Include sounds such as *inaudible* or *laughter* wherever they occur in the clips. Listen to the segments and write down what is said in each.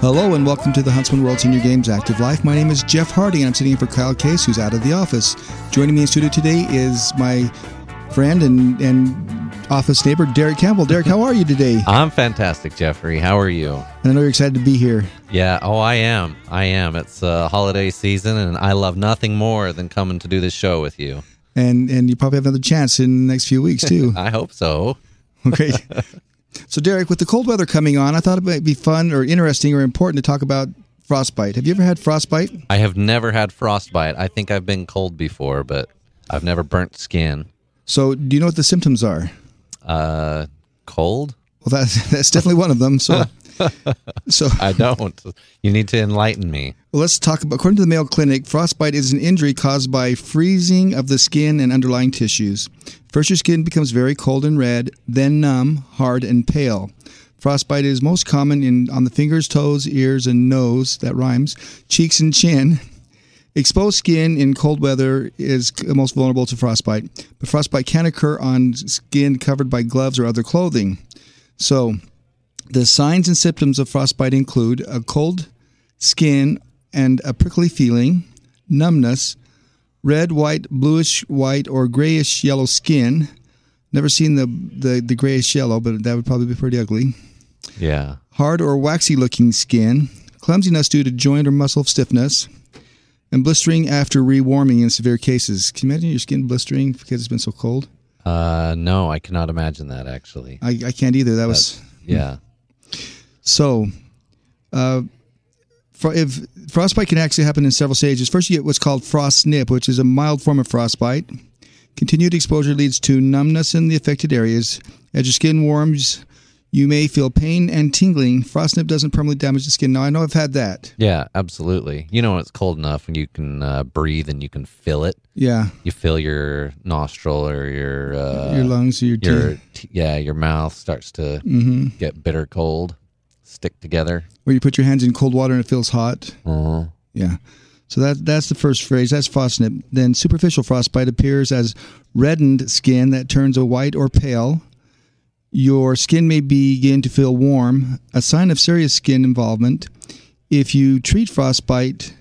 Hello and welcome to the Huntsman World Senior Games Active Life. My name is Jeff Hardy and I'm sitting in for Kyle Case, who's out of the office. Joining me in studio today is my friend and, and office neighbor, Derek Campbell. Derek, how are you today? I'm fantastic, Jeffrey. How are you? And I know you're excited to be here. Yeah, oh, I am. I am. It's uh, holiday season, and I love nothing more than coming to do this show with you. And and you probably have another chance in the next few weeks too. *laughs* I hope so. Okay. so Derek, with the cold weather coming on, I thought it might be fun or interesting or important to talk about frostbite. Have you ever had frostbite? I have never had frostbite. I think I've been cold before, but I've never burnt skin. So do you know what the symptoms are? Uh, cold? Well, that's *laughs* that's definitely one of them. So, *laughs* *laughs* so I don't. you need to enlighten me. well, let's talk about. According to the Mayo Clinic, frostbite is an injury caused by freezing of the skin and underlying tissues. First, your skin becomes very cold and red, then numb, hard, and pale. Frostbite is most common in on the fingers, toes, ears, and nose. That rhymes. Cheeks and chin. Exposed skin in cold weather is most vulnerable to frostbite, but frostbite can occur on skin covered by gloves or other clothing. So, the signs and symptoms of frostbite include a cold skin and a prickly feeling, numbness, red, white, bluish white, or grayish yellow skin. Never seen the, the, the grayish yellow, but that would probably be pretty ugly. Yeah. Hard or waxy looking skin, clumsiness due to joint or muscle stiffness, and blistering after rewarming in severe cases. Can you imagine your skin blistering because it's been so cold? Uh, no, I cannot imagine that actually. I, I can't either. That was. Yeah. So, uh, fro- if frostbite can actually happen in several stages. First, you get what's called frostnip, which is a mild form of frostbite. Continued exposure leads to numbness in the affected areas. As your skin warms, you may feel pain and tingling. Frostnip doesn't permanently damage the skin. Now, I know I've had that. Yeah, absolutely. You know, when it's cold enough and you can uh, breathe and you can feel it. Yeah, You feel your nostril or your uh, your lungs, your your teeth, yeah, your mouth starts to hmm get bitter cold, stick together. where you put your hands in cold water and it feels hot. Uh, Yeah. So that that's the first phrase. That's frostnip. Then superficial frostbite appears as reddened skin that turns a white or pale. Your skin may begin to feel warm, a sign of serious skin involvement. If you treat frostbite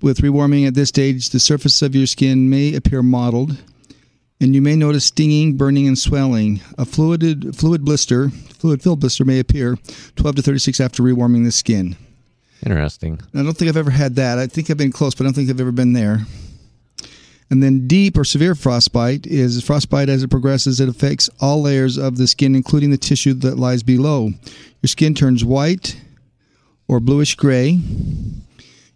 with rewarming at this stage, the surface of your skin may appear mottled, and you may notice stinging, burning, and swelling. A fluid fluid blister, fluid filled blister may appear 12 to 36 after rewarming the skin. interesting. I don't think I've ever had that. I think I've been close, but I don't think I've ever been there. And then deep or severe frostbite is frostbite as it progresses. It affects all layers of the skin, including the tissue that lies below. Your skin turns white or bluish gray.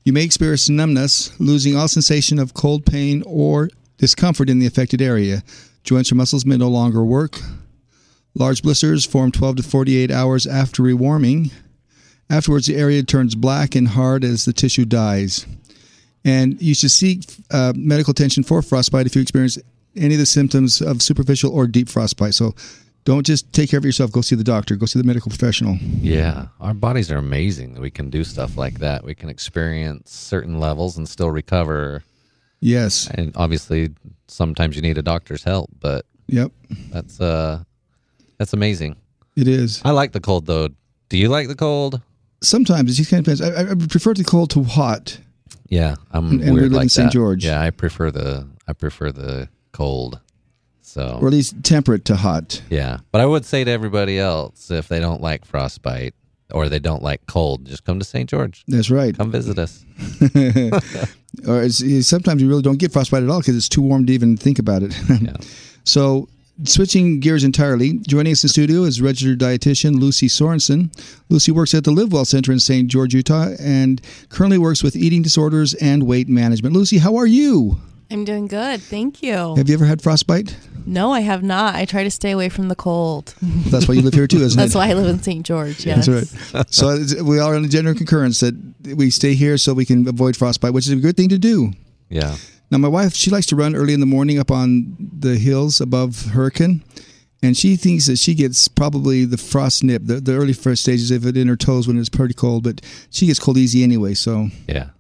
You may experience numbness, losing all sensation of cold pain or discomfort in the affected area. Joints or muscles may no longer work. Large blisters form 12 to 48 hours after rewarming. Afterwards, the area turns black and hard as the tissue dies. And you should seek uh, medical attention for frostbite if you experience any of the symptoms of superficial or deep frostbite. So don't just take care of yourself. Go see the doctor. Go see the medical professional. Yeah, our bodies are amazing. We can do stuff like that. We can experience certain levels and still recover. Yes. And obviously, sometimes you need a doctor's help, but Yep. that's uh, that's amazing. It is. I like the cold though. Do you like the cold? Sometimes it just kind of depends. I, I prefer the cold to hot. Yeah, I'm And- and we weird live like in St. George. Yeah, I prefer the I prefer the cold. So or at least temperate to hot. yeah, but I would say to everybody else if they don't like frostbite or they don't like cold, just come to St. George. That's right. Come visit us. *laughs* or sometimes you really don't get frostbite at all because it's too warm to even think about it. *laughs* Yeah. so, switching gears entirely, joining us in studio is registered dietitian Lucy Sorensen. Lucy works at the Live Well Center in St. George, Utah, and currently works with eating disorders and weight management. Lucy, how are you? I'm doing good. Thank you. Have you ever had frostbite? No, I have not. I try to stay away from the cold. That's why you live here too, isn't That's *laughs* it? That's why I live in St. George. Yes. That's right. So we are in a general concurrence that we stay here so we can avoid frostbite, which is a good thing to do. Yeah. Now, my wife, she likes to run early in the morning up on the hills above Hurricane, and she thinks that she gets probably the frost nip, the, the early first stages of it in her toes when it's pretty cold, but she gets cold easy anyway. So, Yeah.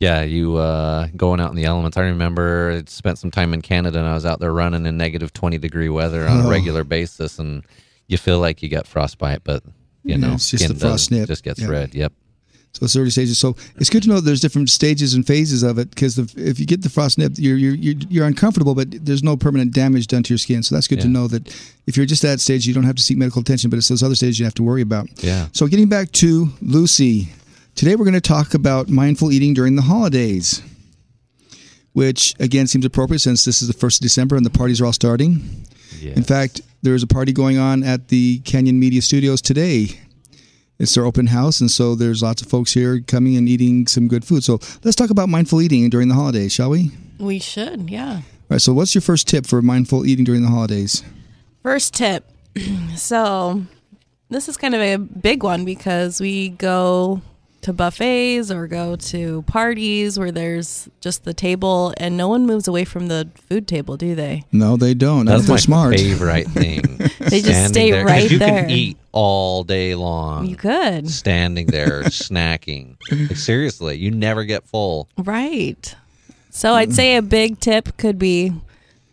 Yeah, you uh, going out in the elements. I remember I spent some time in Canada and I was out there running in negative 20 degree weather on Oh. a regular basis. And you feel like you got frostbite, but you know, it's just the frost doesn't- just gets Yeah. red. Yep. So it's early stages. So it's good to know there's different stages and phases of it because if you get the frost nip, you're, you're you're uncomfortable, but there's no permanent damage done to your skin. So that's good to know that if you're just at that stage, you don't have to seek medical attention, but it's those other stages you have to worry about. Yeah. So getting back to Lucy, today we're going to talk about mindful eating during the holidays, which again seems appropriate since this is the first of December and the parties are all starting. Yes. In fact, there's a party going on at the Canyon Media Studios today. It's their open house, and so there's lots of folks here coming and eating some good food. So let's talk about mindful eating during the holidays, shall we? We should, yeah. All right. So what's your first tip for mindful eating during the holidays? First tip. *clears throat* so, this is kind of a big one because we go to buffets or go to parties where there's just the table and no one moves away from the food table, do they? No, they don't. That's they're my smart. favorite *laughs* thing. They just stay there, 'cause right you there. You can eat all day long. You could. Standing there, *laughs* snacking. Like, seriously, you never get full. Right. So I'd say a big tip could be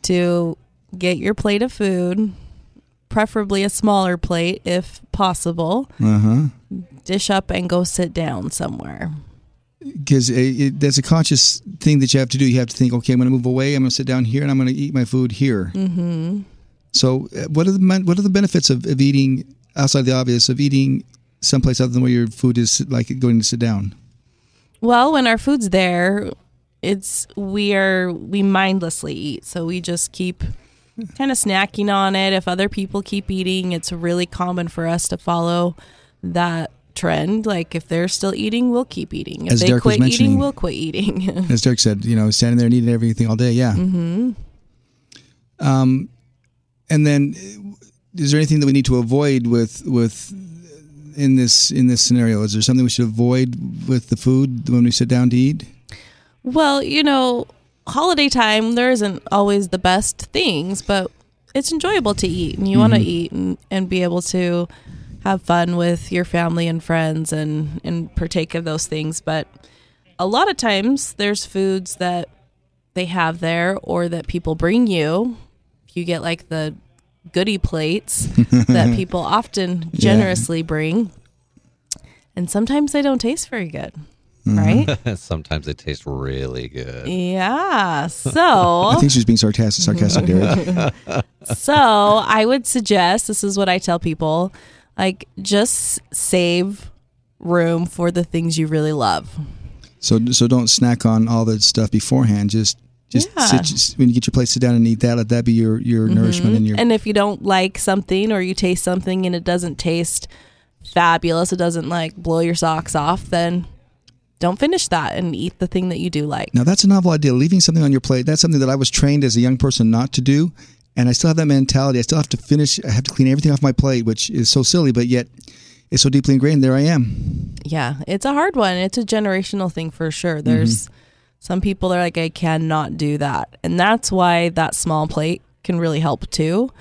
to get your plate of food, preferably a smaller plate if possible. Uh huh. Dish up and go sit down somewhere. Because that's a conscious thing that you have to do. You have to think, okay, I'm going to move away. I'm going to sit down here, and I'm going to eat my food here. Mm-hmm. So, uh, what are the what are the benefits of, of eating outside the obvious of eating someplace other than where your food is like going to sit down? Well, when our food's there, it's we are we mindlessly eat. So we just keep kind of snacking on it. If other people keep eating, it's really common for us to follow that trend. Like if they're still eating, we'll keep eating. If As they Derek quit eating, we'll quit eating. *laughs* As Derek said, you know, standing there and eating everything all day. Yeah. Mm-hmm. Um, and then, is there anything that we need to avoid with with in this in this scenario? Is there something we should avoid with the food when we sit down to eat? well, you know, holiday time there isn't always the best things, but it's enjoyable to eat and you want to eat and, and be able to have fun with your family and friends and and partake of those things but a lot of times there's foods that they have there or that people bring you you get like the goodie plates *laughs* that people often generously bring and sometimes they don't taste very good right *laughs* Sometimes they taste really good. yeah so *laughs* I think she's being sarcastic. Sarcastic, Derek. So I would suggest this is what I tell people like just save room for the things you really love. So so don't snack on all the stuff beforehand. Just just Yeah. sit, just, when you get your plate, sit down and eat that. Let that be your your mm-hmm. nourishment and your. And if you don't like something or you taste something and it doesn't taste fabulous, it doesn't like blow your socks off, then don't finish that and eat the thing that you do like. now that's a novel idea. Leaving something on your plate. That's something that I was trained as a young person not to do, and I still have that mentality. I still have to finish. I have to clean everything off my plate, which is so silly, but yet it's so deeply ingrained. There I am. Yeah, it's a hard one. It's a generational thing for sure. There's some people that are like, I cannot do that. And that's why that small plate can really help too.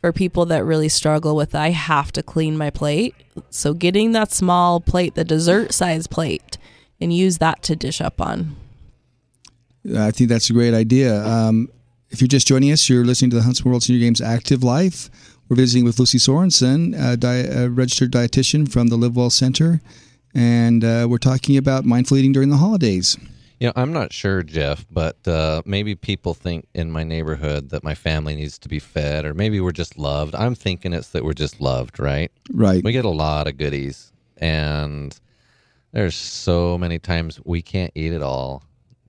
For people that really struggle with, I have to clean my plate. So getting that small plate, the dessert size plate, and use that to dish up on. I think that's a great idea. Um, if you're just joining us, you're listening to the Huntsman World Senior Games Active Life. We're visiting with Lucy Sorensen, a, di- a registered dietitian from the Live Well Center, and uh, we're talking about mindful eating during the holidays. You know, I'm not sure, Jeff, but uh, maybe people think in my neighborhood that my family needs to be fed, or maybe we're just loved. I'm thinking it's that we're just loved, right? Right. We get a lot of goodies, and there's so many times we can't eat it all.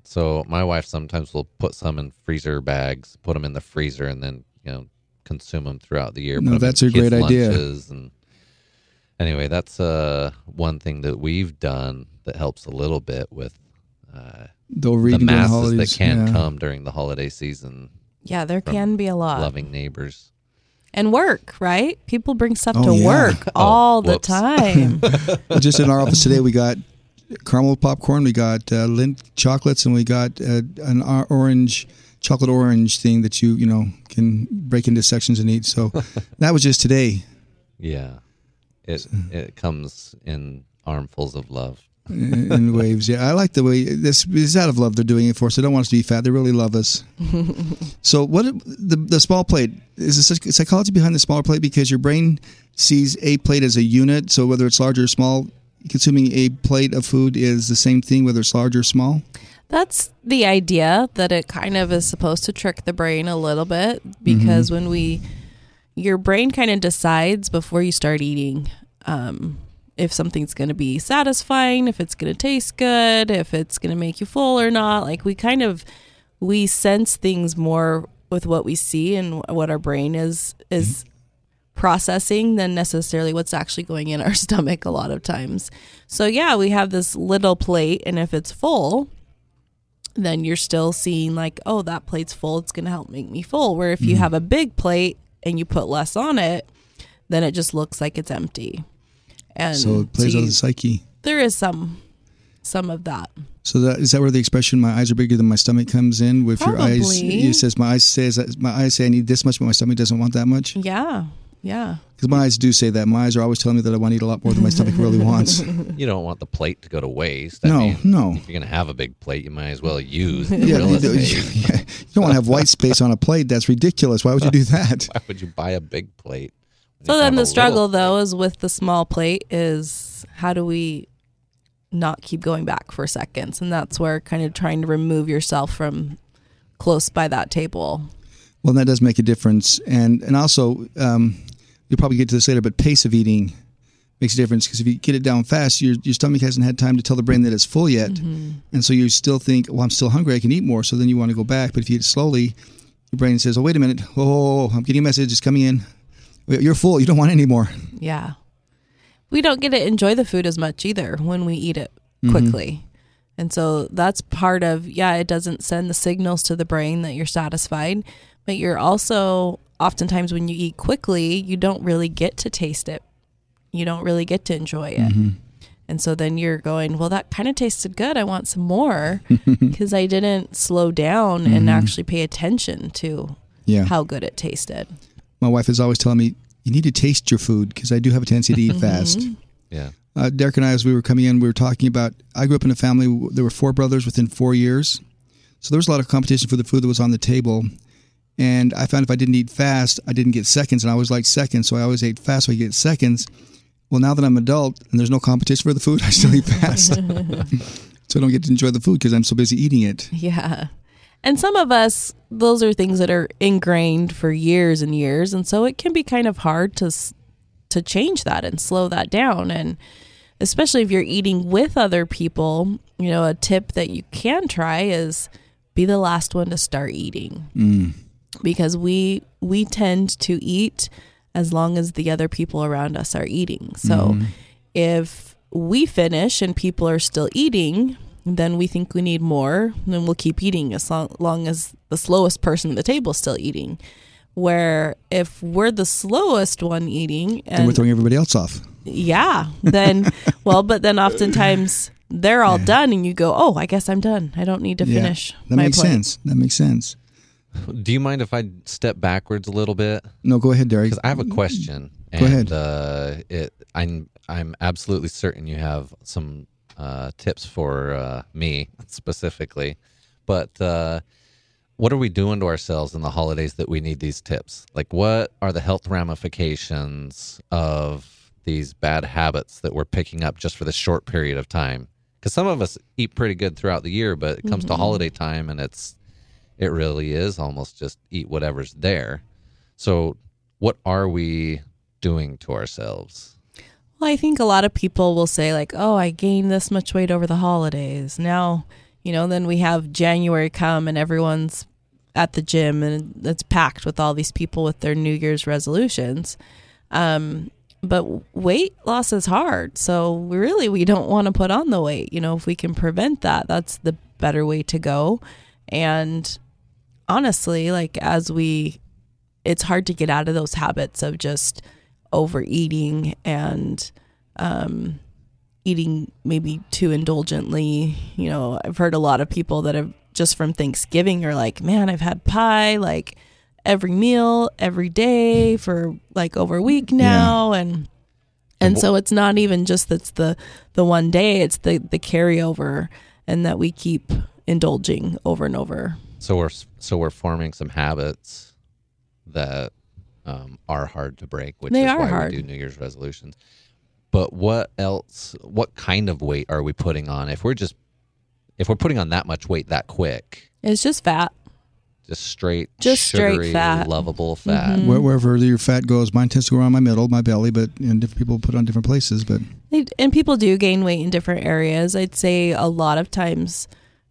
So my wife sometimes will put some in freezer bags, put them in the freezer, and then you know consume them throughout the year. No, put 'em in that's a great idea. And anyway, that's uh, one thing that we've done that helps a little bit with uh, The the overeating the masses holidays. that can yeah. come during the holiday season. Yeah, there can be a lot. Loving neighbors. And work, right? People bring stuff Oh, to yeah. work all the time. *laughs* Well, Just in our office today, we got caramel popcorn, we got uh, Lindt chocolates, and we got uh, an orange chocolate orange thing that you you know can break into sections and eat. So *laughs* that was just today. Yeah, it it comes in armfuls of love. in, in *laughs* waves. Yeah, I like the way this is out of love they're doing it for us. They don't want us to be fat. They really love us. *laughs* so what the the small plate is the psychology behind the smaller plate because your brain sees a plate as a unit. So whether it's large or small, consuming a plate of food is the same thing whether it's large or small. That's the idea that it kind of is supposed to trick the brain a little bit because when we, your brain kind of decides before you start eating um, if something's going to be satisfying, if it's going to taste good, if it's going to make you full or not. Like we kind of, we sense things more with what we see and what our brain is is processing than necessarily what's actually going in our *laughs* stomach a lot of times. So yeah, we have this little plate and if it's full, then you're still seeing like, oh, that plate's full, it's going to help make me full. Where if you mm-hmm. have a big plate and you put less on it, then it just looks like it's empty. And So it plays so on the psyche. there is some some of that. So that is that where the expression "my eyes are bigger than my stomach" comes in? With your eyes, Probably. it says my eyes says my eyes say I need this much, but my stomach doesn't want that much. Yeah. Yeah. Because my eyes do say that. My eyes are always telling me that I want to eat a lot more than my stomach really *laughs* wants. You don't want the plate to go to waste. I No, mean, no. If you're gonna have a big plate, you might as well use the Yeah, real you, do, estate. *laughs* yeah, you don't want to have white space on a plate. That's ridiculous. Why would you do *laughs* that? Why would you buy a big plate? when So then the struggle plate? though is with the small plate is how do we not keep going back for seconds? And that's where kind of trying to remove yourself from close by that table. Well, that does make a difference, and and also um, you'll probably get to this later, but pace of eating makes a difference because if you get it down fast, your your stomach hasn't had time to tell the brain that it's full yet, mm-hmm. and so you still think, well, I'm still hungry, I can eat more. So then you want to go back, but if you eat slowly, your brain says, oh, wait a minute, whoa, I'm getting a message, it's coming in. You're full. You don't want any more. Yeah. We don't get to enjoy the food as much either when we eat it mm-hmm. quickly. And so that's part of, yeah, it doesn't send the signals to the brain that you're satisfied, but you're also, oftentimes when you eat quickly, you don't really get to taste it. You don't really get to enjoy it. Mm-hmm. And so then you're going, well, that kind of tasted good. I want some more *laughs* because I didn't slow down and mm-hmm. actually pay attention to Yeah. how good it tasted. My wife is always telling me, you need to taste your food because I do have a tendency to eat mm-hmm. fast. Yeah. Uh, Derek and I, as we were coming in, we were talking about. I grew up in a family. There were four brothers within four years, so there was a lot of competition for the food that was on the table. And I found if I didn't eat fast, I didn't get seconds, and I always liked seconds, so I always ate fast so I get seconds. Well, now that I'm adult and there's no competition for the food, *laughs* I still eat fast, *laughs* so I don't get to enjoy the food because I'm so busy eating it. Yeah. And some of us, those are things that are ingrained for years and years, and so it can be kind of hard to to change that and slow that down. And especially if you're eating with other people, you know, a tip that you can try is be the last one to start eating, mm. Because we we tend to eat as long as the other people around us are eating. So mm-hmm. if we finish and people are still eating, then we think we need more, then we'll keep eating as long, long as the slowest person at the table is still eating. Where if we're the slowest one eating, And we're throwing everybody else off. yeah, then *laughs* well, but then oftentimes they're all done, and you go, oh, I guess I'm done. I don't need to Yeah, finish that makes plate. sense. That makes sense. Do you mind if I step backwards a little bit? No, go ahead, Derek. Because I have a question. And, Go ahead. Uh, it, I'm I'm absolutely certain you have some uh, tips for uh, me *laughs* specifically, but uh, what are we doing to ourselves in the holidays that we need these tips? Like, what are the health ramifications of these bad habits that we're picking up just for this short period of time? Because some of us eat pretty good throughout the year, but it comes to holiday time and it's it really is almost just eat whatever's there. So, what are we doing to ourselves? Well, I think a lot of people will say, like, oh, I gained this much weight over the holidays. Now, you know, then we have January come and everyone's at the gym and it's packed with all these people with their New Year's resolutions. Um, but weight loss is hard. So really, we don't want to put on the weight. You know, if we can prevent that, that's the better way to go. And honestly, like, as we, it's hard to get out of those habits of just overeating and um, eating maybe too indulgently. You know, I've heard a lot of people that have just from Thanksgiving are like, man, I've had pie like every meal, every day for like over a week now. And, And so it's not even just that's the the one day, it's the the carryover and that we keep indulging over and over. So we're so we're forming some habits that um, are hard to break, which They is are why hard. we do New Year's resolutions. But what else? What kind of weight are we putting on? If we're just if we're putting on that much weight that quick, It's just fat. just straight, Just straight sugary, fat. Mm-hmm. lovable fat. Where, wherever your fat goes, mine tends to go around my middle, my belly, but and different people put on different places. But And people do gain weight in different areas. I'd say a lot of times,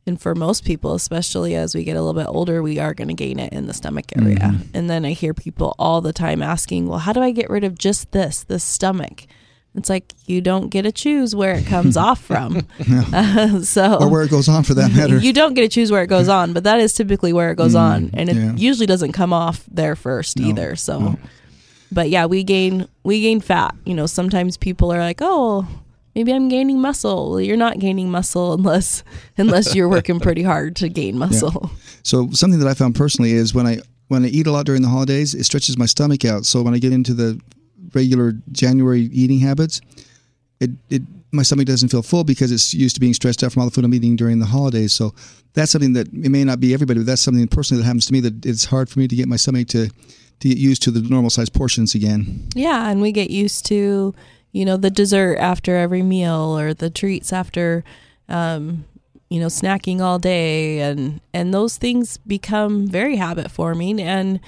and for most people, especially as we get a little bit older, we are going to gain it in the stomach area. And then I hear people all the time asking, well, how do I get rid of just this, this stomach? It's like you don't get to choose where it comes *laughs* off from. Uh, *laughs* so or where it goes on for that *laughs* matter. you don't get to choose where it goes on, but that is typically where it goes on, and it yeah. usually doesn't come off there first No, either. So, no. but yeah, we gain we gain fat. You know, sometimes people are like, "Oh, maybe I'm gaining muscle." Well, you're not gaining muscle unless *laughs* unless you're working pretty hard to gain muscle. So something that I found personally is when I when I eat a lot during the holidays, it stretches my stomach out. So when I get into the regular January eating habits, it it my stomach doesn't feel full because it's used to being stressed out from all the food I'm eating during the holidays. So that's something that it may not be everybody, but that's something personally that happens to me that it's hard for me to get my stomach to to get used to the normal size portions again. Yeah, and we get used to, you know, the dessert after every meal or the treats after um you know, snacking all day and and those things become very habit forming and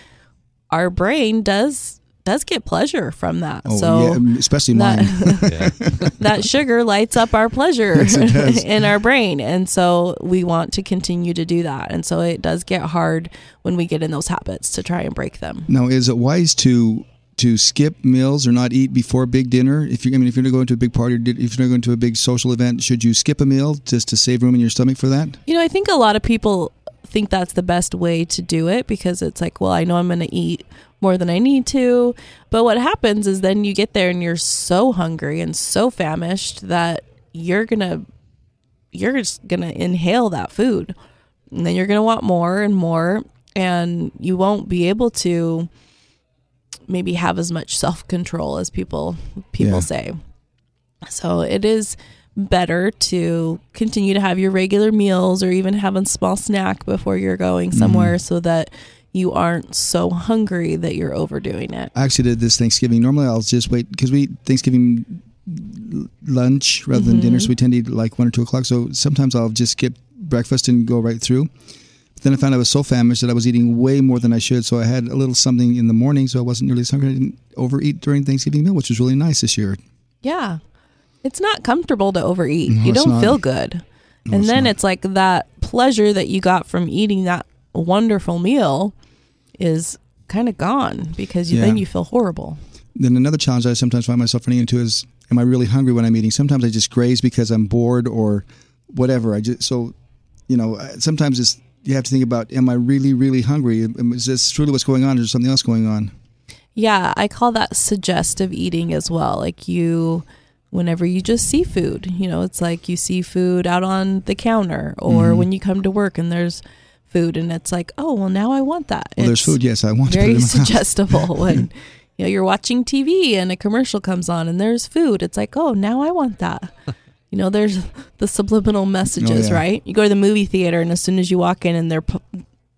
our brain does does get pleasure from that. Oh so yeah, especially mine. that, *laughs* Yeah. that sugar lights up our pleasure Yes, *laughs* in our brain. And so we want to continue to do that. And so it does get hard when we get in those habits to try and break them. Now, is it wise to to skip meals or not eat before big dinner? If you, I mean, if you're going to go into a big party, or if you're going to a big social event, should you skip a meal just to save room in your stomach for that? You know, I think a lot of people think that's the best way to do it because it's like, well, I know I'm going to eat more than I need to. But what happens is then you get there and you're so hungry and so famished that you're going to you're just going to inhale that food. And then you're going to want more and more and you won't be able to maybe have as much self-control as people people Yeah. say. So it is better to continue to have your regular meals or even have a small snack before you're going mm-hmm. somewhere so that you aren't so hungry that you're overdoing it. I actually did this Thanksgiving. Normally, I'll just wait because we Thanksgiving lunch rather than dinner, so mm-hmm. we tend to eat like one or two o'clock. So sometimes I'll just skip breakfast and go right through. But then I found I was so famished that I was eating way more than I should. So I had a little something in the morning, so I wasn't nearly as hungry. I didn't overeat during Thanksgiving meal, which was really nice this year. Yeah. It's not comfortable to overeat. No, you don't not. feel good. No, and it's then not. it's like that pleasure that you got from eating that wonderful meal is kind of gone because you, then you feel horrible. Then another challenge I sometimes find myself running into is, am I really hungry when I'm eating? Sometimes I just graze because I'm bored or whatever. I just so, you know, sometimes it's you have to think about, am I really, really hungry? Is this truly what's going on? Or is there something else going on? Yeah, I call that suggestive eating as well. Like you, whenever you just see food, you know, it's like you see food out on the counter or Mm-hmm. when you come to work and there's food and it's like, oh, well, now I want that. Well, there's food. Yes, I want to put it Very *laughs* *laughs* suggestible when, you know, you're watching TV and a commercial comes on and there's food. It's like, oh, now I want that. You know, there's *laughs* the subliminal messages, Oh, yeah. right? You go to the movie theater and as soon as you walk in and they're po-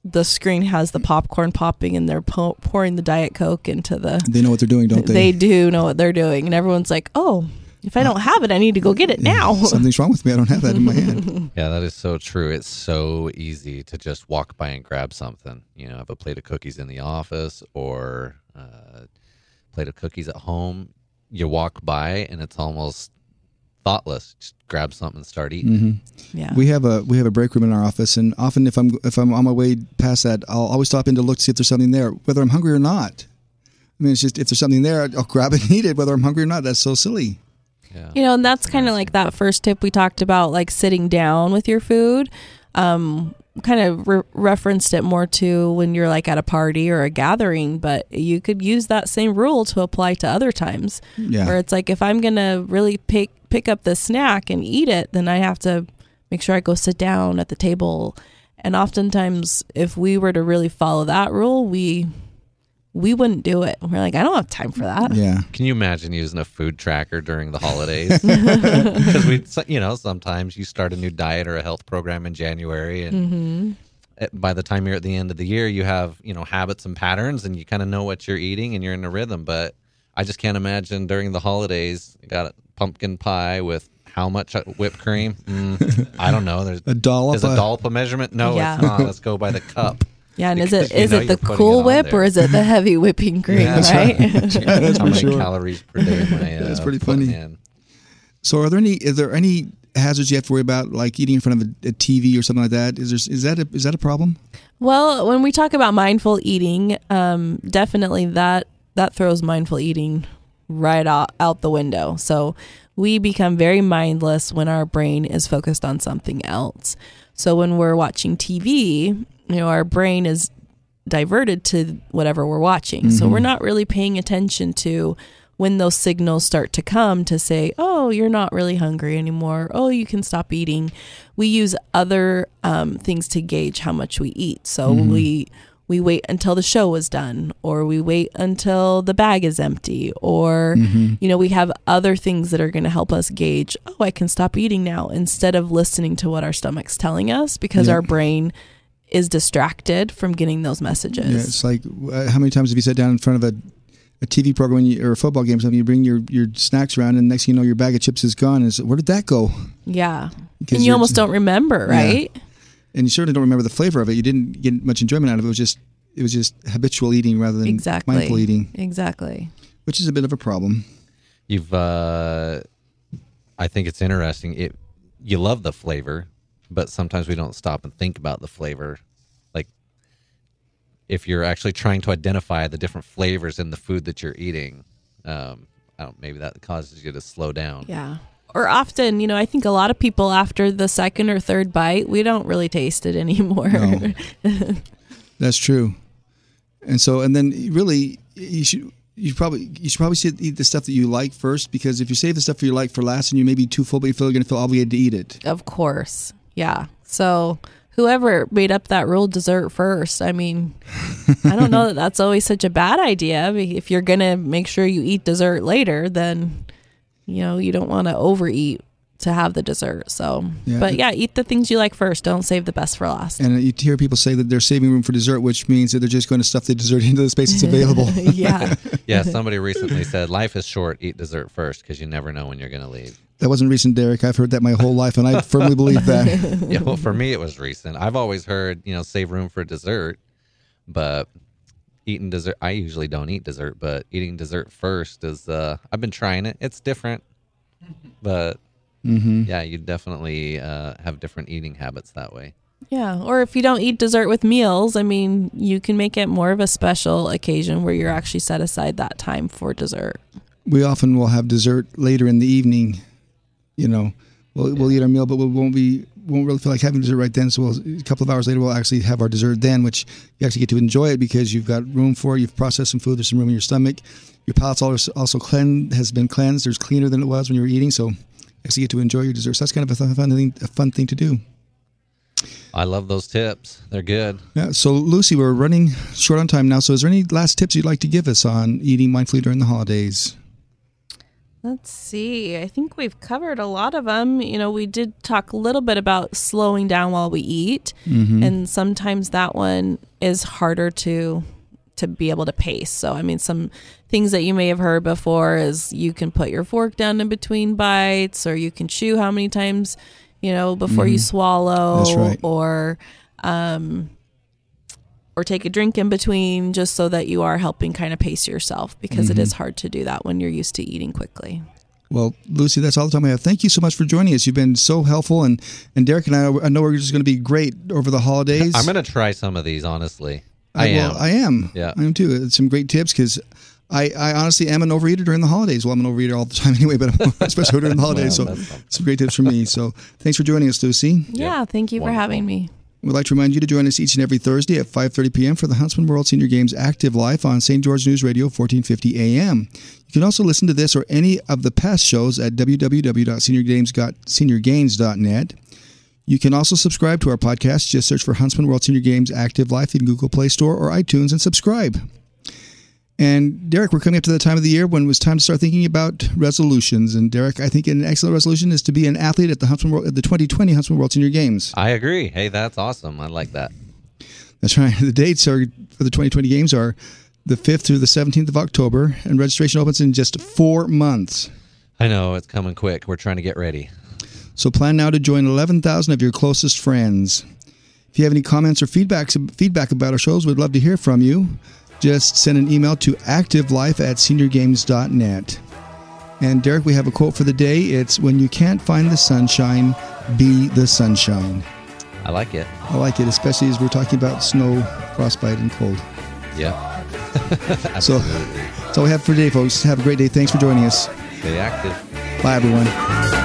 the screen has the popcorn popping and they're po- pouring the diet coke into the They know what they're doing, don't they? they do know what they're doing and everyone's like oh if i don't have it i need to go get it now *laughs* Something's wrong with me. I don't have that in my hand. *laughs* Yeah, that is so true. It's so easy to just walk by and grab something. You know, have a plate of cookies in the office or a plate of cookies at home. You walk by and it's almost thoughtless. Just grab something and start eating. yeah We have a we have a break room in our office, and often if I'm if I'm on my way past that, I'll always stop in to look to see if there's something there, whether I'm hungry or not. I mean, it's just if there's something there, I'll grab it and *laughs* eat it, whether I'm hungry or not. That's so silly. Yeah. you know and that's kind of like that first tip we talked about like sitting down with your food um kind of re- referenced it more to when you're like at a party or a gathering but you could use that same rule to apply to other times Yeah. where it's like if i'm gonna really pick pick up the snack and eat it then i have to make sure i go sit down at the table and oftentimes if we were to really follow that rule we we wouldn't do it. We're like, I don't have time for that. Yeah. Can you imagine using a food tracker during the holidays? *laughs* *laughs* Because we, you know, sometimes you start a new diet or a health program in January, and at- by the time you're at the end of the year, you have you know habits and patterns, and you kind of know what you're eating, and you're in a rhythm. But I just can't imagine during the holidays, you got a pumpkin pie with how much uh, whipped cream? Mm, I don't know. There's A dollop. is a dollop a measurement? No, Yeah. it's not. Let's go by the cup. Yeah, and is Because it you is know it you're the cool it whip or is it the *laughs* heavy whipping cream? *laughs* Yeah, that's right. that's how for many sure. calories per day am *laughs* I? Uh, That's pretty funny. in? So, are there any? Is there any hazards you have to worry about, like eating in front of a, a TV or something like that? Is there? Is that a, is that a problem? Well, when we talk about mindful eating, um, definitely that that throws mindful eating right out, out the window. So we become very mindless when our brain is focused on something else. So when we're watching TV, you know, our brain is diverted to whatever we're watching. So mm-hmm. we're not really paying attention to when those signals start to come to say, oh, you're not really hungry anymore. Oh, you can stop eating. We use other um, things to gauge how much we eat. So mm-hmm. we we wait until the show is done, or we wait until the bag is empty, or mm-hmm. you know we have other things that are going to help us gauge. Oh, I can stop eating now instead of listening to what our stomach's telling us because Yep. our brain is distracted from getting those messages. Yeah, it's like uh, how many times have you sat down in front of a, a TV program you, or a football game? or Something you bring your, your snacks around, and next thing you know, your bag of chips is gone. And where did that go? Yeah. Because and you almost don't remember, Yeah. right? And you certainly don't remember the flavor of it. You didn't get much enjoyment out of it. It was just it was just habitual eating rather than Exactly. mindful eating, Exactly. which is a bit of a problem. You've, uh, I think it's interesting. It, you love the flavor, but sometimes we don't stop and think about the flavor. Like, if you're actually trying to identify the different flavors in the food that you're eating, um, I don't, maybe that causes you to slow down. Yeah. Or often, you know, I think a lot of people after the second or third bite, we don't really taste it *laughs* anymore. No. *laughs* That's true. And so, and then really, you should you probably you should probably sit- eat the stuff that you like first because if you save the stuff you like for last and you may be too full, but you feel you're going to feel obligated to eat it. of course. Yeah. So whoever made up that rule dessert first, I mean, I don't know *laughs* that that's always such a bad idea. If you're going to make sure you eat dessert later, then, you know, you don't want to overeat to have the dessert. So, Yeah. but yeah, eat the things you like first. Don't save the best for last. And you hear people say that they're saving room for dessert, which means that they're just going to stuff the dessert *laughs* into the space that's available. *laughs* yeah. *laughs* Yeah, somebody recently said, "Life is short. Eat dessert first because you never know when you're going to leave." that wasn't recent, Derek. I've heard that my whole life, and I firmly believe that. yeah, well, for me, it was recent. I've always heard, you know, save room for dessert, but eating dessert, I usually don't eat dessert, but eating dessert first is, uh, I've been trying it. It's different, but yeah, you definitely uh, have different eating habits that way. Yeah, or if you don't eat dessert with meals, I mean, you can make it more of a special occasion where you're actually set aside that time for dessert. We often will have dessert later in the evening. You know, we'll, we'll eat our meal, but we won't be won't really feel like having dessert right then. So we'll, a couple of hours later, we'll actually have our dessert then, which you actually get to enjoy it because you've got room for it. You've processed some food. There's some room in your stomach. Your palate's also also cleansed, has been cleansed. There's cleaner than it was when you were eating. So you actually get to enjoy your desserts. That's kind of a fun, fun thing, a fun thing to do. I love those tips. They're good. Yeah. So Lucy, we're running short on time now. So is there any last tips you'd like to give us on eating mindfully during the holidays? Let's see. I think we've covered a lot of them. You know, we did talk a little bit about slowing down while we eat, mm-hmm. and sometimes that one is harder to to be able to pace. So, I mean, some things that you may have heard before is you can put your fork down in between bites, or you can chew how many times, you know, before you swallow, That's right. or um, or take a drink in between, just so that you are helping kind of pace yourself because it is hard to do that when you're used to eating quickly. Well, Lucy, that's all the time I have. Thank you so much for joining us. You've been so helpful, and and Derek and I, I know we're just going to be great over the holidays. I'm going to try some of these, honestly. I, I, am. well, I am. Yeah. I am too. It's some great tips because I, I honestly am an overeater during the holidays. Well, I'm an overeater all the time *laughs* anyway, but I'm especially during the holidays. Well, so that's some great tips from me. So thanks for joining us, Lucy. Yeah, thank you for having me. We'd like to remind you to join us each and every Thursday at 5:30 p.m. for the Huntsman World Senior Games Active Life on St. George News Radio 1450 AM. You can also listen to this or any of the past shows at www.seniorgames.seniorgames.net. You can also subscribe to our podcast. Just search for Huntsman World Senior Games Active Life in Google Play Store or iTunes and subscribe. And Derek, we're coming up to the time of the year when it was time to start thinking about resolutions. And Derek, I think an excellent resolution is to be an athlete at the Huntsman World, at the 2020 Huntsman World Senior Games. I agree. Hey, that's awesome. I like that. That's right. *laughs* The dates are for the 2020 games are the 5th through the 17th of October, and registration opens in just four months. I know it's coming quick. We're trying to get ready. So plan now to join 11,000 of your closest friends. If you have any comments or feedback feedback about our shows, we'd love to hear from you. Just send an email to activelife at seniorgames.net. And Derek, we have a quote for the day. It's when you can't find the sunshine, be the sunshine. I like it. I like it, especially as we're talking about snow, frostbite, and cold. Yeah. *laughs* So that's all we have for today, folks. Have a great day. Thanks for joining us. Stay active. Bye, everyone.